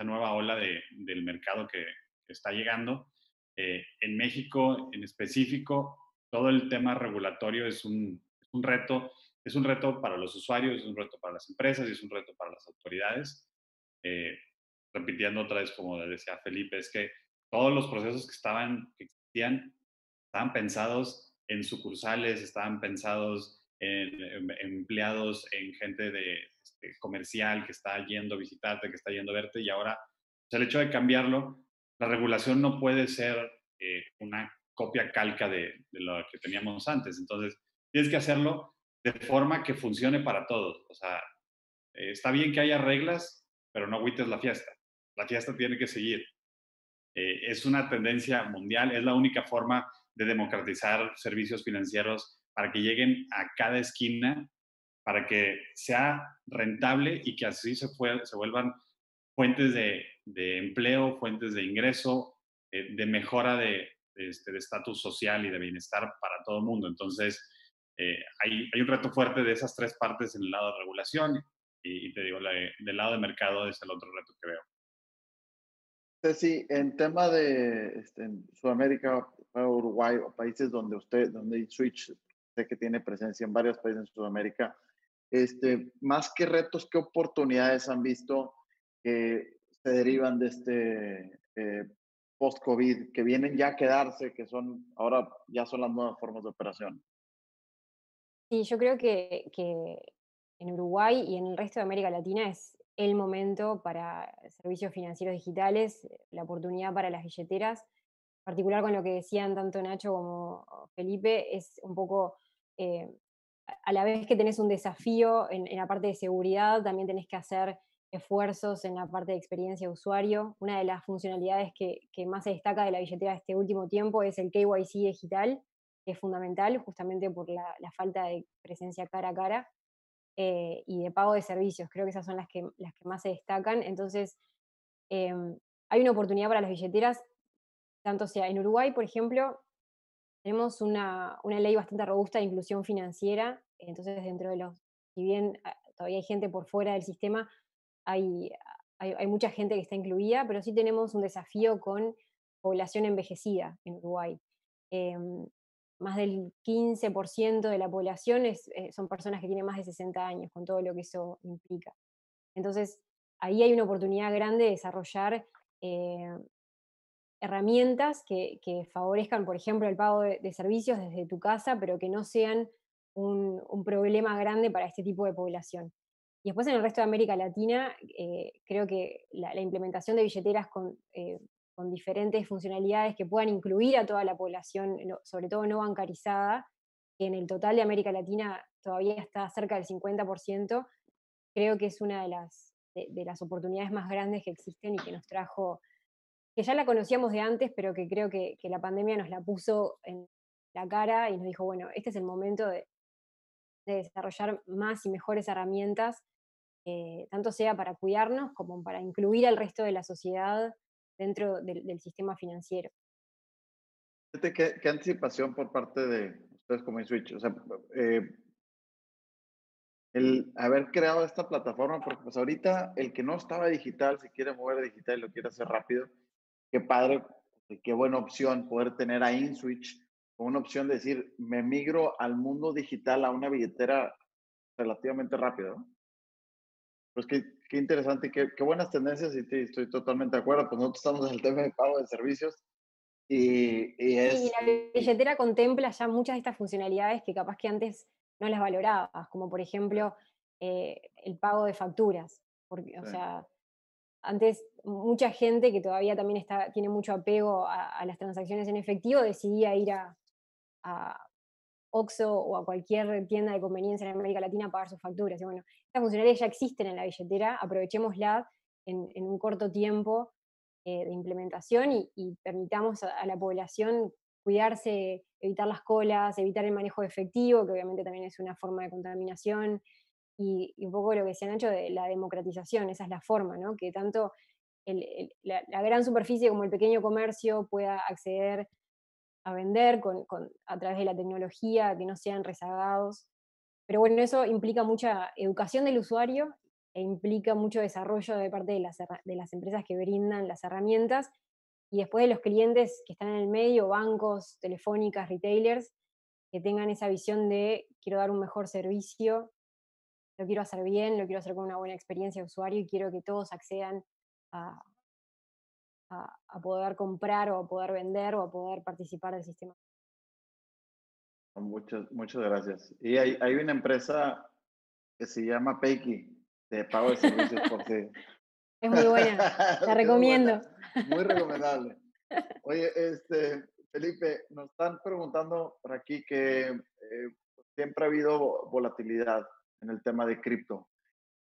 esa nueva ola de, del mercado que, que, está llegando. Eh, en México, en específico, todo el tema regulatorio es un, es un reto es un reto para los usuarios, es un reto para las empresas y es un reto para las autoridades. Eh, repitiendo otra vez, como decía Felipe, es que todos los procesos que estaban, que existían, estaban pensados en sucursales, estaban pensados en, en, en empleados, en gente de comercial que está yendo a visitarte, que está yendo a verte, y ahora pues el hecho de cambiarlo, la regulación no puede ser eh, una copia calca de, de lo que teníamos antes. Entonces, tienes que hacerlo de forma que funcione para todos. O sea, eh, está bien que haya reglas, pero no agüites la fiesta. La fiesta tiene que seguir. Eh, es una tendencia mundial, es la única forma de democratizar servicios financieros para que lleguen a cada esquina, para que sea rentable y que así se, fue, se vuelvan fuentes de, de, empleo, fuentes de ingreso, eh, de mejora de este, estatus de social y de bienestar para todo el mundo. Entonces, eh, hay, hay, un reto fuerte de esas tres partes en el lado de regulación y, y te digo, la, del lado de mercado es el otro reto que veo. Sí, en tema de este, en Sudamérica, Uruguay o países donde usted, donde Switch, sé que tiene presencia en varios países en Sudamérica, este, más que retos, ¿qué oportunidades han visto que se derivan de este eh, post-COVID, que vienen ya a quedarse, que son ahora ya son las nuevas formas de operación? Sí, yo creo que, que, en Uruguay y en el resto de América Latina es el momento para servicios financieros digitales, la oportunidad para las billeteras, en particular con lo que decían tanto Nacho como Felipe, es un poco, eh, a la vez que tenés un desafío en, la parte de seguridad, también tenés que hacer esfuerzos en la parte de experiencia de usuario. Una de las funcionalidades que, más se destaca de la billetera este último tiempo es el KYC digital, que es fundamental justamente por la, falta de presencia cara a cara eh, y de pago de servicios. Creo que esas son las que, más se destacan. Entonces, eh, hay una oportunidad para las billeteras, tanto sea en Uruguay, por ejemplo, tenemos una, una ley bastante robusta de inclusión financiera, entonces dentro de los, si bien ah, todavía hay gente por fuera del sistema, hay, hay, mucha gente que está incluida, pero sí tenemos un desafío con población envejecida en Uruguay. Eh, más del 15% de la población es, eh, son personas que tienen más de 60 años, con todo lo que eso implica. Entonces, ahí hay una oportunidad grande de desarrollar eh, herramientas que, que, favorezcan, por ejemplo, el pago de, servicios desde tu casa, pero que no sean un, problema grande para este tipo de población. Y después en el resto de América Latina, eh, creo que la, implementación de billeteras con, eh, con, diferentes funcionalidades que puedan incluir a toda la población, sobre todo no bancarizada, que en el total de América Latina todavía está cerca del 50%, creo que es una de las, de las oportunidades más grandes que existen y que nos trajo que ya la conocíamos de antes, pero que creo que, la pandemia nos la puso en la cara y nos dijo, bueno, este es el momento de, desarrollar más y mejores herramientas, eh, tanto sea para cuidarnos como para incluir al resto de la sociedad dentro del, sistema financiero. ¿Qué, ¿Qué, anticipación por parte de ustedes como InSwitch? O sea, eh, el haber creado esta plataforma, porque pues ahorita el que no estaba digital, si quiere mover digital y lo quiere hacer rápido, qué padre, qué buena opción poder tener a InSwitch una opción de decir, me migro al mundo digital a una billetera relativamente rápido. Pues qué, qué interesante qué, qué, buenas tendencias y estoy totalmente de acuerdo. Pues nosotros estamos en el tema de pago de servicios y, y es... la billetera contempla ya muchas de estas funcionalidades que capaz que antes no las valorabas, como por ejemplo eh, el pago de facturas. Porque, O sea, antes mucha gente que todavía también tiene mucho apego a, las transacciones en efectivo decidía ir a, a, Oxxo o a cualquier tienda de conveniencia en América Latina a pagar sus facturas. Y bueno, estas funcionalidades ya existen en la billetera, aprovechémosla en, en un corto tiempo eh, de implementación y, permitamos a, la población cuidarse, evitar las colas, evitar el manejo de efectivo, que obviamente también es una forma de contaminación, y, un poco lo que se han hecho de la democratización, esa es la forma, ¿no? que tanto la, gran superficie como el pequeño comercio pueda acceder a vender con, a través de la tecnología, que no sean rezagados. Pero bueno, eso implica mucha educación del usuario e implica mucho desarrollo de parte de las, de las empresas que brindan las herramientas y después de los clientes que están en el medio, bancos, telefónicas, retailers, que tengan esa visión de quiero dar un mejor servicio lo quiero hacer bien, lo quiero hacer con una buena experiencia de usuario y quiero que todos accedan a, a, poder comprar o a poder vender o a poder participar del sistema. Muchas, muchas gracias. Y hay, hay una empresa que se llama Payki, de pago de servicios por sí. Es muy buena, la recomiendo. Muy, recomendable. Oye, este, Felipe, nos están preguntando por aquí que eh, siempre ha habido volatilidad en el tema de cripto.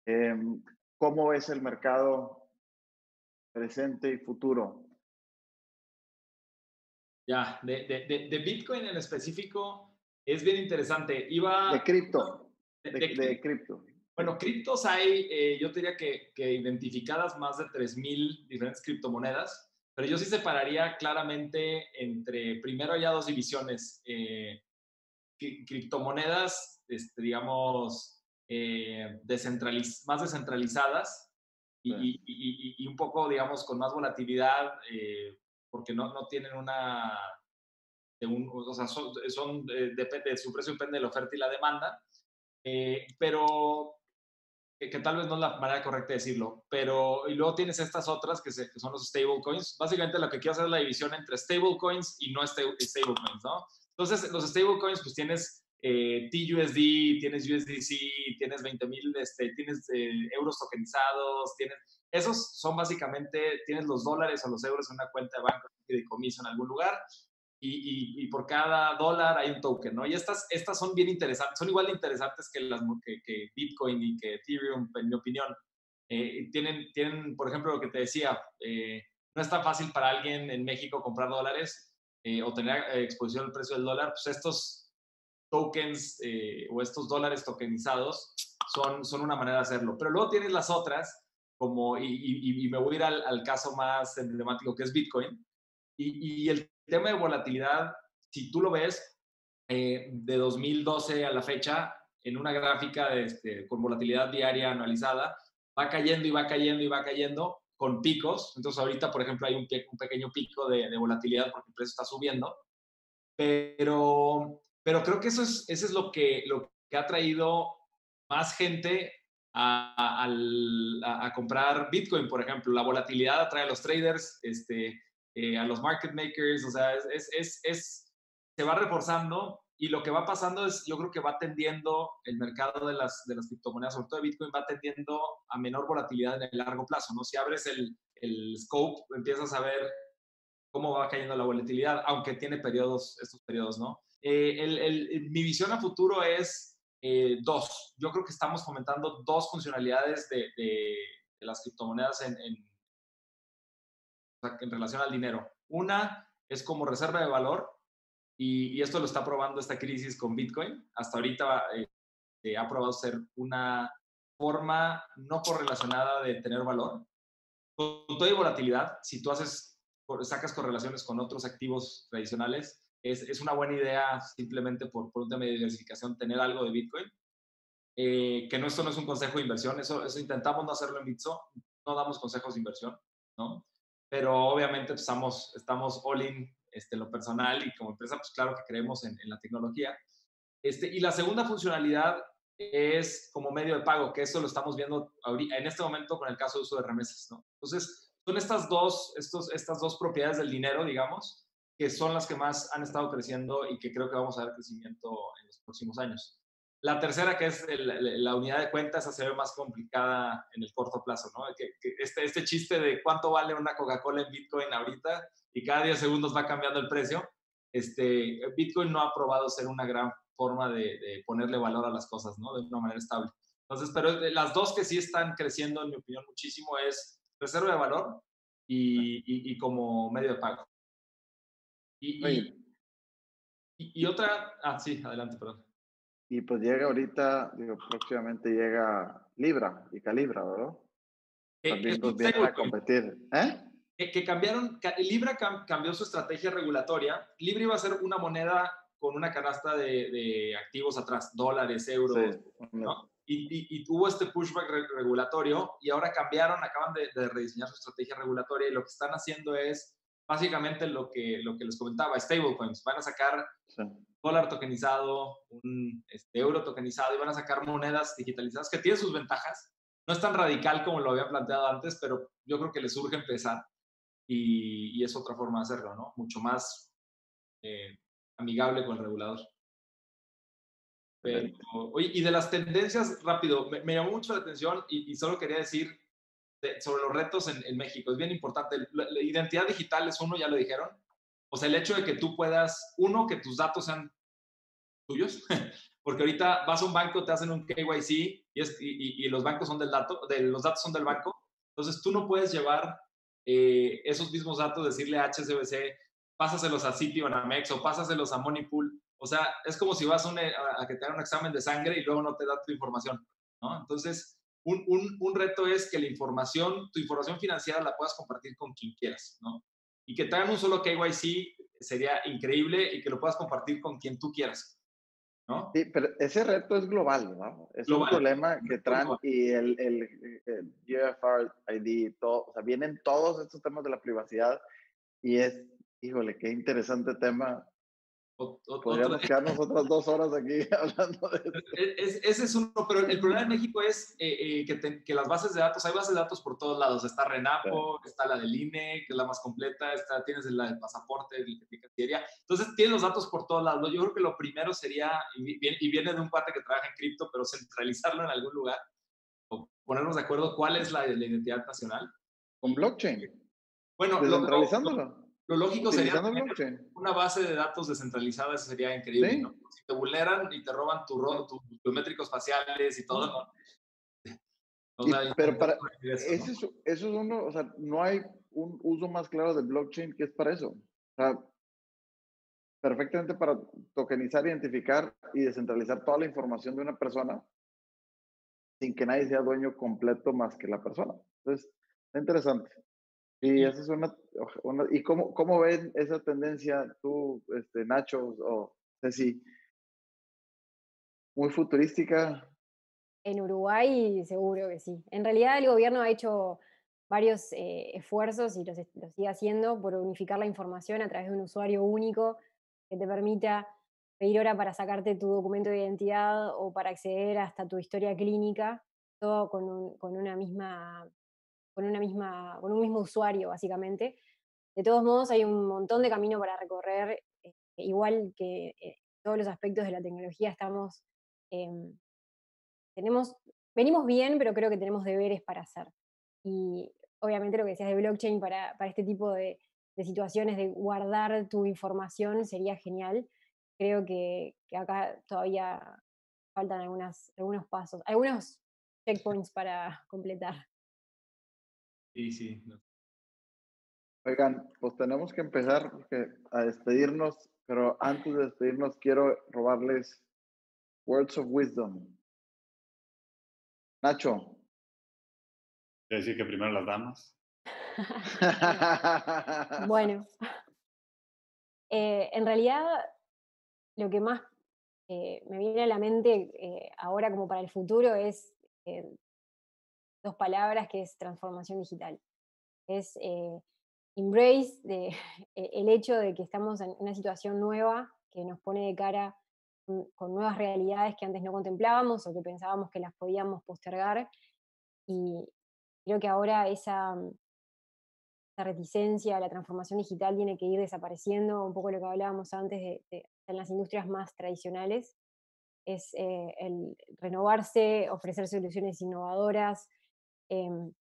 Em, ¿Cómo ves el mercado presente y futuro? Ya, de, de, Bitcoin en específico es bien interesante. Iba, de cripto. De, cripto. Bueno, criptos hay, eh, yo diría que, que, identificadas más de 3.000 diferentes criptomonedas, pero yo sí separaría claramente entre, primero ya dos divisiones, eh, criptomonedas, este, digamos, eh, más descentralizadas y, un poco, digamos, con más volatilidad, eh, porque no, no, tienen una... o sea, son, son depende, su precio depende de la oferta y la demanda, eh, pero que, tal vez no es la manera correcta de decirlo, pero y luego tienes estas otras que, que son los stablecoins. Básicamente lo que quiero hacer es la división entre stablecoins y no stablecoins, ¿no? Entonces, los stablecoins, pues tienes eh, TUSD, tienes USDC, tienes 20 mil, este, tienes eh, euros tokenizados, tienes, esos son básicamente, tienes los dólares o los euros en una cuenta de banco de comiso en algún lugar y, por cada dólar hay un token, ¿no? Y estas, estas son bien interesantes, son igual de interesantes que, las, que, Bitcoin y que Ethereum, en mi opinión. Eh, tienen, tienen, por ejemplo, lo que te decía, eh, no es tan fácil para alguien en México comprar dólares o tener exposición al precio del dólar, pues estos tokens eh, o estos dólares tokenizados son, son una manera de hacerlo. Pero luego tienes las otras, como, y, me voy a ir al, caso más emblemático que es Bitcoin. Y, el tema de volatilidad, si tú lo ves, eh, de 2012 a la fecha, en una gráfica este, con volatilidad diaria anualizada, va cayendo y va cayendo y va cayendo con picos. Entonces ahorita, por ejemplo, hay un, un pequeño pico de, de, volatilidad porque el precio está subiendo. Pero pero creo que eso es, eso es lo, que, lo que ha traído más gente a, a, comprar Bitcoin, por ejemplo. La volatilidad atrae a los traders, este, eh, a los market makers, o sea, es, es, es, se va reforzando y lo que va pasando es, yo creo que va tendiendo el mercado de las, de las criptomonedas, sobre todo de Bitcoin, va tendiendo a menor volatilidad en el largo plazo, ¿no? Si abres el, el scope, empiezas a ver cómo va cayendo la volatilidad, aunque tiene periodos, estos periodos, ¿no? Eh, el, el, mi visión a futuro es eh, dos. Yo creo que estamos fomentando dos funcionalidades de, de, las criptomonedas en, en, en relación al dinero. Una es como reserva de valor, y, esto lo está probando esta crisis con Bitcoin. Hasta ahorita eh, ha probado ser una forma no correlacionada de tener valor. Con toda volatilidad, si tú haces, sacas correlaciones con otros activos tradicionales, es, es una buena idea simplemente por, por, un tema de diversificación tener algo de Bitcoin. Eh, que no, esto no es un consejo de inversión, eso, eso intentamos no hacerlo en Bitso, no damos consejos de inversión, ¿no? Pero obviamente pues, estamos, estamos all in este, lo personal y como empresa, pues claro que creemos en, la tecnología. Este, y la segunda funcionalidad es como medio de pago, que eso lo estamos viendo en este momento con el caso de uso de remesas, ¿no? Entonces, son estas dos, estos, estas dos propiedades del dinero, digamos, que son las que más han estado creciendo y que creo que vamos a ver crecimiento en los próximos años. La tercera, que es la unidad de cuenta, esa se ve más complicada en el corto plazo, ¿no? Que, este, este chiste de cuánto vale una Coca-Cola en Bitcoin ahorita, y cada 10 segundos va cambiando el precio, este, Bitcoin no ha probado ser una gran forma de, ponerle valor a las cosas, ¿no? De una manera estable. Entonces, pero las dos que sí están creciendo, en mi opinión, muchísimo es reserva de valor y, y, como medio de pago. Y, y, otra, ah, sí, adelante, perdón. Y pues llega ahorita, digo, próximamente llega Libra y Calibra, ¿verdad? Eh, También vienen a competir. ¿Eh? que, cambiaron, Libra cambió su estrategia regulatoria. Libra iba a ser una moneda con una canasta de, activos atrás, dólares, euros, ¿no? Y, y, tuvo este pushback regulatorio y ahora cambiaron, acaban de, rediseñar su estrategia regulatoria y lo que están haciendo es básicamente lo que, lo que les comentaba, stablecoins. Van a sacar dólar tokenizado, un este, euro tokenizado y van a sacar monedas digitalizadas que tienen sus ventajas. No es tan radical como lo había planteado antes, pero yo creo que les urge empezar y, es otra forma de hacerlo, ¿no? Mucho más eh, amigable con el regulador. Pero, oye, y de las tendencias, rápido, me, llamó mucho la atención y, solo quería decir sobre los retos en, México. Es bien importante. La, identidad digital es uno, ya lo dijeron. O sea, el hecho de que tú puedas, uno, que tus datos sean tuyos, porque ahorita vas a un banco, te hacen un KYC y, los bancos son del dato, de, los datos son del banco. Entonces tú no puedes llevar eh, esos mismos datos, decirle a HSBC, pásaselos a Citibanamex o pásaselos a Moneypool. O sea, es como si vas a, que te hagan un examen de sangre y luego no te da tu información, ¿no? Entonces, un, un, un, reto es que la información, tu información financiera la puedas compartir con quien quieras, ¿no? Y que te hagan un solo KYC sería increíble y que lo puedas compartir con quien tú quieras. ¿no? Sí, pero ese reto es global, ¿no? Es un problema que traen y el, el, el UFR ID, todo, o sea, vienen todos estos temas de la privacidad y es, híjole, qué interesante tema Podríamos quedarnos otras dos horas aquí hablando de eso. E, ese es uno, pero el problema en México es eh, eh, que, que, las bases de datos, hay bases de datos por todos lados. Está Renapo, está la del INE, que es la más completa, está, tienes la del pasaporte, de identificación. Entonces, tienes los datos por todos lados. Yo creo que lo primero sería, y viene de un parte que trabaja en cripto, pero centralizarlo en algún lugar, o ponernos de acuerdo cuál es la, la identidad nacional. Con blockchain. Bueno, centralizándolo. Lo lógico sería una base de datos descentralizada, eso sería increíble. ¿no? Si te vulneran y te roban tu, tus biométricos faciales y todo, pero para, eso, eso, es uno, o sea, no hay un uso más claro de blockchain que es para eso. O sea, perfectamente para tokenizar, identificar y descentralizar toda la información de una persona sin que nadie sea dueño completo más que la persona. Entonces, es interesante. Y esa es una, ¿Y cómo, cómo ven esa tendencia tú, este, Nacho o Ceci? ¿Muy futurística? En Uruguay seguro que sí. En realidad el gobierno ha hecho varios eh, esfuerzos y los, los, sigue haciendo por unificar la información a través de un usuario único que te permita pedir hora para sacarte tu documento de identidad o para acceder hasta tu historia clínica, todo con, un, con una misma con, una misma, con un mismo usuario, básicamente. De todos modos, hay un montón de camino para recorrer, eh, igual que eh, todos los aspectos de la tecnología estamos, em, tenemos, venimos bien, pero creo que tenemos deberes para hacer. Y obviamente lo que decías de blockchain para, para este tipo de, de, situaciones de guardar tu información sería genial. Creo que, que acá todavía faltan algunas, algunos pasos, algunos checkpoints para completar. Sí, sí. Oigan, pues tenemos que empezar a despedirnos, pero antes de despedirnos quiero robarles words of wisdom. Nacho. Quiero decir que primero las damas. bueno, eh, en realidad lo que más eh, me viene a la mente eh, ahora como para el futuro es dos palabras que es transformación digital. Es embrace de, el hecho de que estamos en una situación nueva que nos pone de cara con nuevas realidades que antes no contemplábamos o que pensábamos que las podíamos postergar. Y creo que ahora esa, esa reticencia a la transformación digital tiene que ir desapareciendo, un poco lo que hablábamos antes de, en las industrias más tradicionales, es eh, el renovarse, ofrecer soluciones innovadoras, em,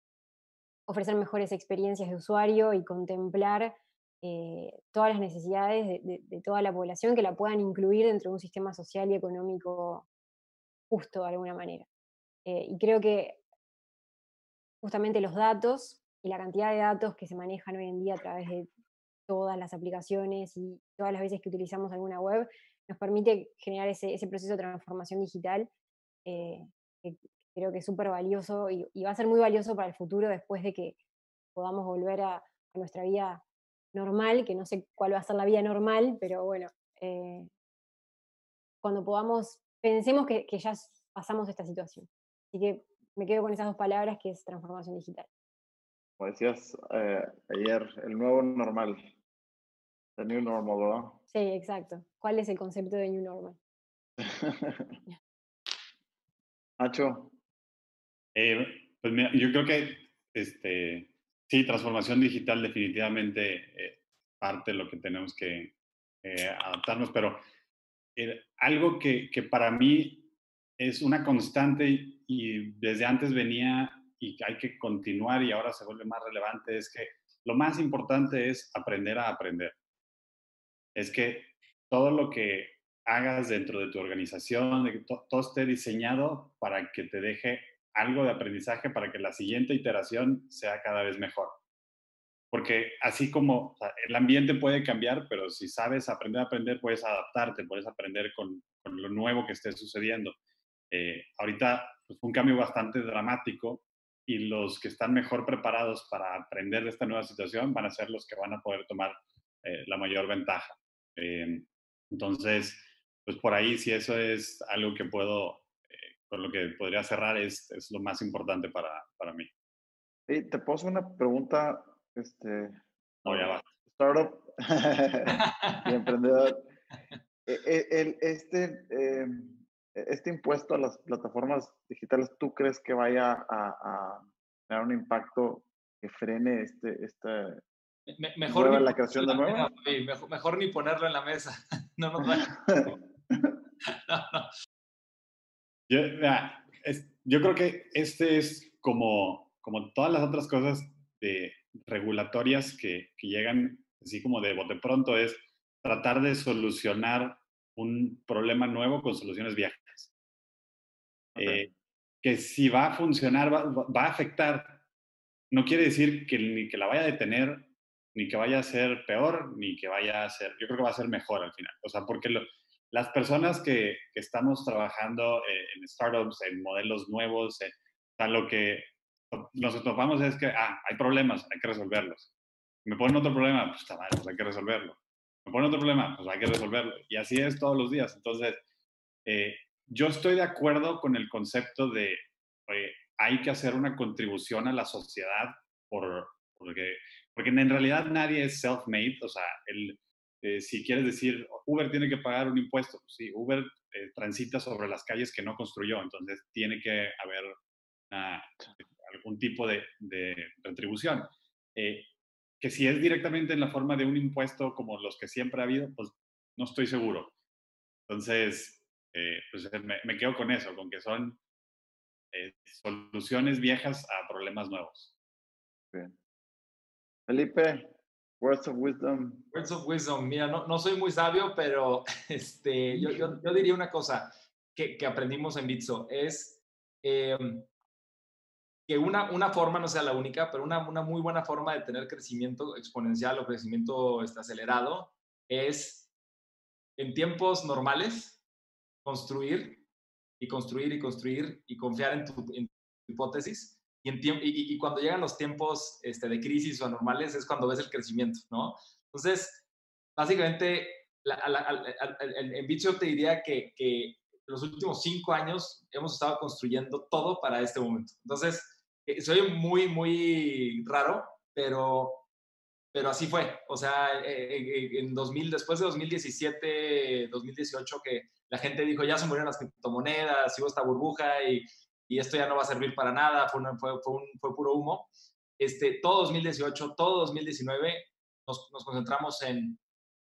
ofrecer mejores experiencias de usuario y contemplar eh, todas las necesidades de, toda la población que la puedan incluir dentro de un sistema social y económico justo de alguna manera. Eh, y creo que justamente los datos y la cantidad de datos que se manejan hoy en día a través de todas las aplicaciones y todas las veces que utilizamos alguna web, nos permite generar ese, proceso de transformación digital eh, que creo que es súper valioso y, va a ser muy valioso para el futuro después de que podamos volver a, nuestra vida normal, que no sé cuál va a ser la vida normal, pero bueno, eh, cuando podamos, pensemos que, que ya pasamos esta situación. Así que me quedo con esas dos palabras que es transformación digital como decías eh, ayer, el nuevo normal. El new normal, ¿verdad? Sí, exacto. ¿Cuál es el concepto de new normal? Nacho. Eh, pues mira, yo creo que este, sí, transformación digital definitivamente eh, parte de lo que tenemos que adaptarnos, pero algo que, para mí es una constante y desde antes venía y hay que continuar y ahora se vuelve más relevante es que lo más importante es aprender a aprender. Es que todo lo que hagas dentro de tu organización, que todo esté diseñado para que te deje algo de aprendizaje para que la siguiente iteración sea cada vez mejor. Porque así como el ambiente puede cambiar, pero si sabes aprender a aprender, puedes adaptarte, puedes aprender con, con lo nuevo que esté sucediendo. Eh, ahorita pues, fue un cambio bastante dramático y los que están mejor preparados para aprender de esta nueva situación van a ser los que van a poder tomar eh, la mayor ventaja. Eh, entonces, pues por ahí, si eso es algo que puedo, eh, con lo que podría cerrar, es, es lo más importante para, para mí. Y te puedo una pregunta, este... No, ya va. Startup y emprendedor. E, e, el, este em, e-, este impuesto a las plataformas digitales, ¿tú crees que vaya a, tener un impacto que frene este, este mejor la creación de nuevo? Mejor, ni ponerlo en la mesa. no nos va. Yo, yo, creo que este es como, como todas las otras cosas de regulatorias que, que llegan así como de bote pronto, es tratar de solucionar un problema nuevo con soluciones viejas. Eh, que si va a funcionar, va, a afectar. No quiere decir que ni que la vaya a detener, ni que vaya a ser peor, ni que vaya a ser, yo creo que va a ser mejor al final. O sea, porque las personas que, que, estamos trabajando eh, en startups, en modelos nuevos, eh, lo que nos topamos es que, ah, hay problemas, hay que resolverlos. Me ponen otro problema, pues está mal, pues hay que resolverlo. Me ponen otro problema, pues hay que resolverlo. Y así es todos los días. Entonces, eh, yo estoy de acuerdo con el concepto de hay que hacer una contribución a la sociedad por, porque, porque en realidad nadie es self-made, o sea, el, eh, si quieres decir Uber tiene que pagar un impuesto, pues sí, Uber eh, transita sobre las calles que no construyó, entonces tiene que haber algún tipo de, de retribución. Eh, que si es directamente en la forma de un impuesto como los que siempre ha habido, pues no estoy seguro. Entonces, eh, pues me, quedo con eso, con que son soluciones viejas a problemas nuevos. Bien. Felipe, words of wisdom. Words of wisdom. Mira, no, no soy muy sabio, pero este, yo, yo, yo diría una cosa que, que aprendimos en Bitso, es em, que una, una forma, no sea la única, pero una, una muy buena forma de tener crecimiento exponencial o crecimiento este, acelerado es en tiempos normales construir y construir y construir y confiar en tu, hipótesis. Y, en y, y, cuando llegan los tiempos este, de crisis o anormales es cuando ves el crecimiento, ¿no? Entonces, básicamente, en Bitso te diría que, que los últimos cinco años hemos estado construyendo todo para este momento. Entonces, eh, soy muy, muy raro, pero, pero así fue. O sea, eh, eh, en 2000, después de 2017, 2018, que la gente dijo, ya se murieron las criptomonedas, hubo esta burbuja y, y esto ya no va a servir para nada, fue, fue, fue, un, fue puro humo. Este, todo 2018, todo 2019 nos, nos concentramos en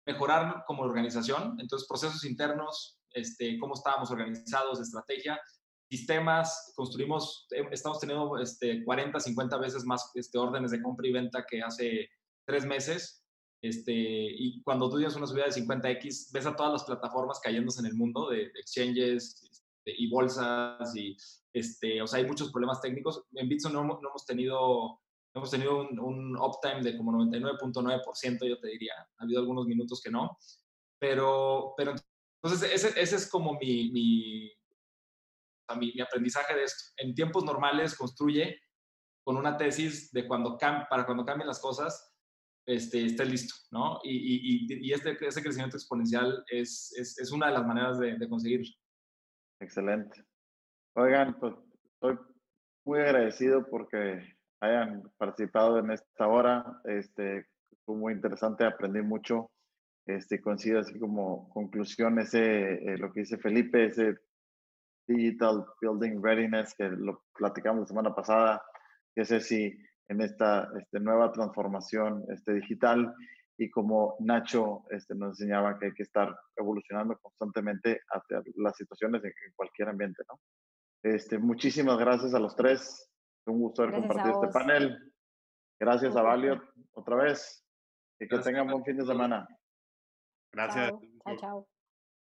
mejorar como organización, entonces procesos internos, este, cómo estábamos organizados, estrategia, sistemas, construimos, eh, estamos teniendo este, 40, 50 veces más este, órdenes de compra y venta que hace tres meses. Este, y cuando tú tienes una subida de 50x, ves a todas las plataformas cayéndose en el mundo de, exchanges este, y bolsas y, este, o sea, hay muchos problemas técnicos. En Bitso no, no hemos tenido, hemos tenido un, un uptime de como 99.9%, yo te diría. Ha habido algunos minutos que no. Pero, pero entonces, ese, ese es como mi, mi, mi, aprendizaje de esto. En tiempos normales construye con una tesis de cuando para cuando cambien las cosas, este, estés listo, ¿no? Y, y, y este, ese crecimiento exponencial es, es, es, una de las maneras de, de conseguir. Excelente. Oigan, pues estoy muy agradecido porque hayan participado en esta hora. Este, fue muy interesante, aprendí mucho. Este, coincido así como conclusión ese, eh, lo que dice Felipe, ese Digital Building Readiness, que lo platicamos la semana pasada, que es si en esta este, nueva transformación este, digital y como Nacho este, nos enseñaba que hay que estar evolucionando constantemente hacia las situaciones en, cualquier ambiente, ¿no? Este, muchísimas gracias a los tres. Un gusto haber compartido este panel. Gracias a Valio otra vez y que tengan buen fin de semana. Gracias. Chao, chao.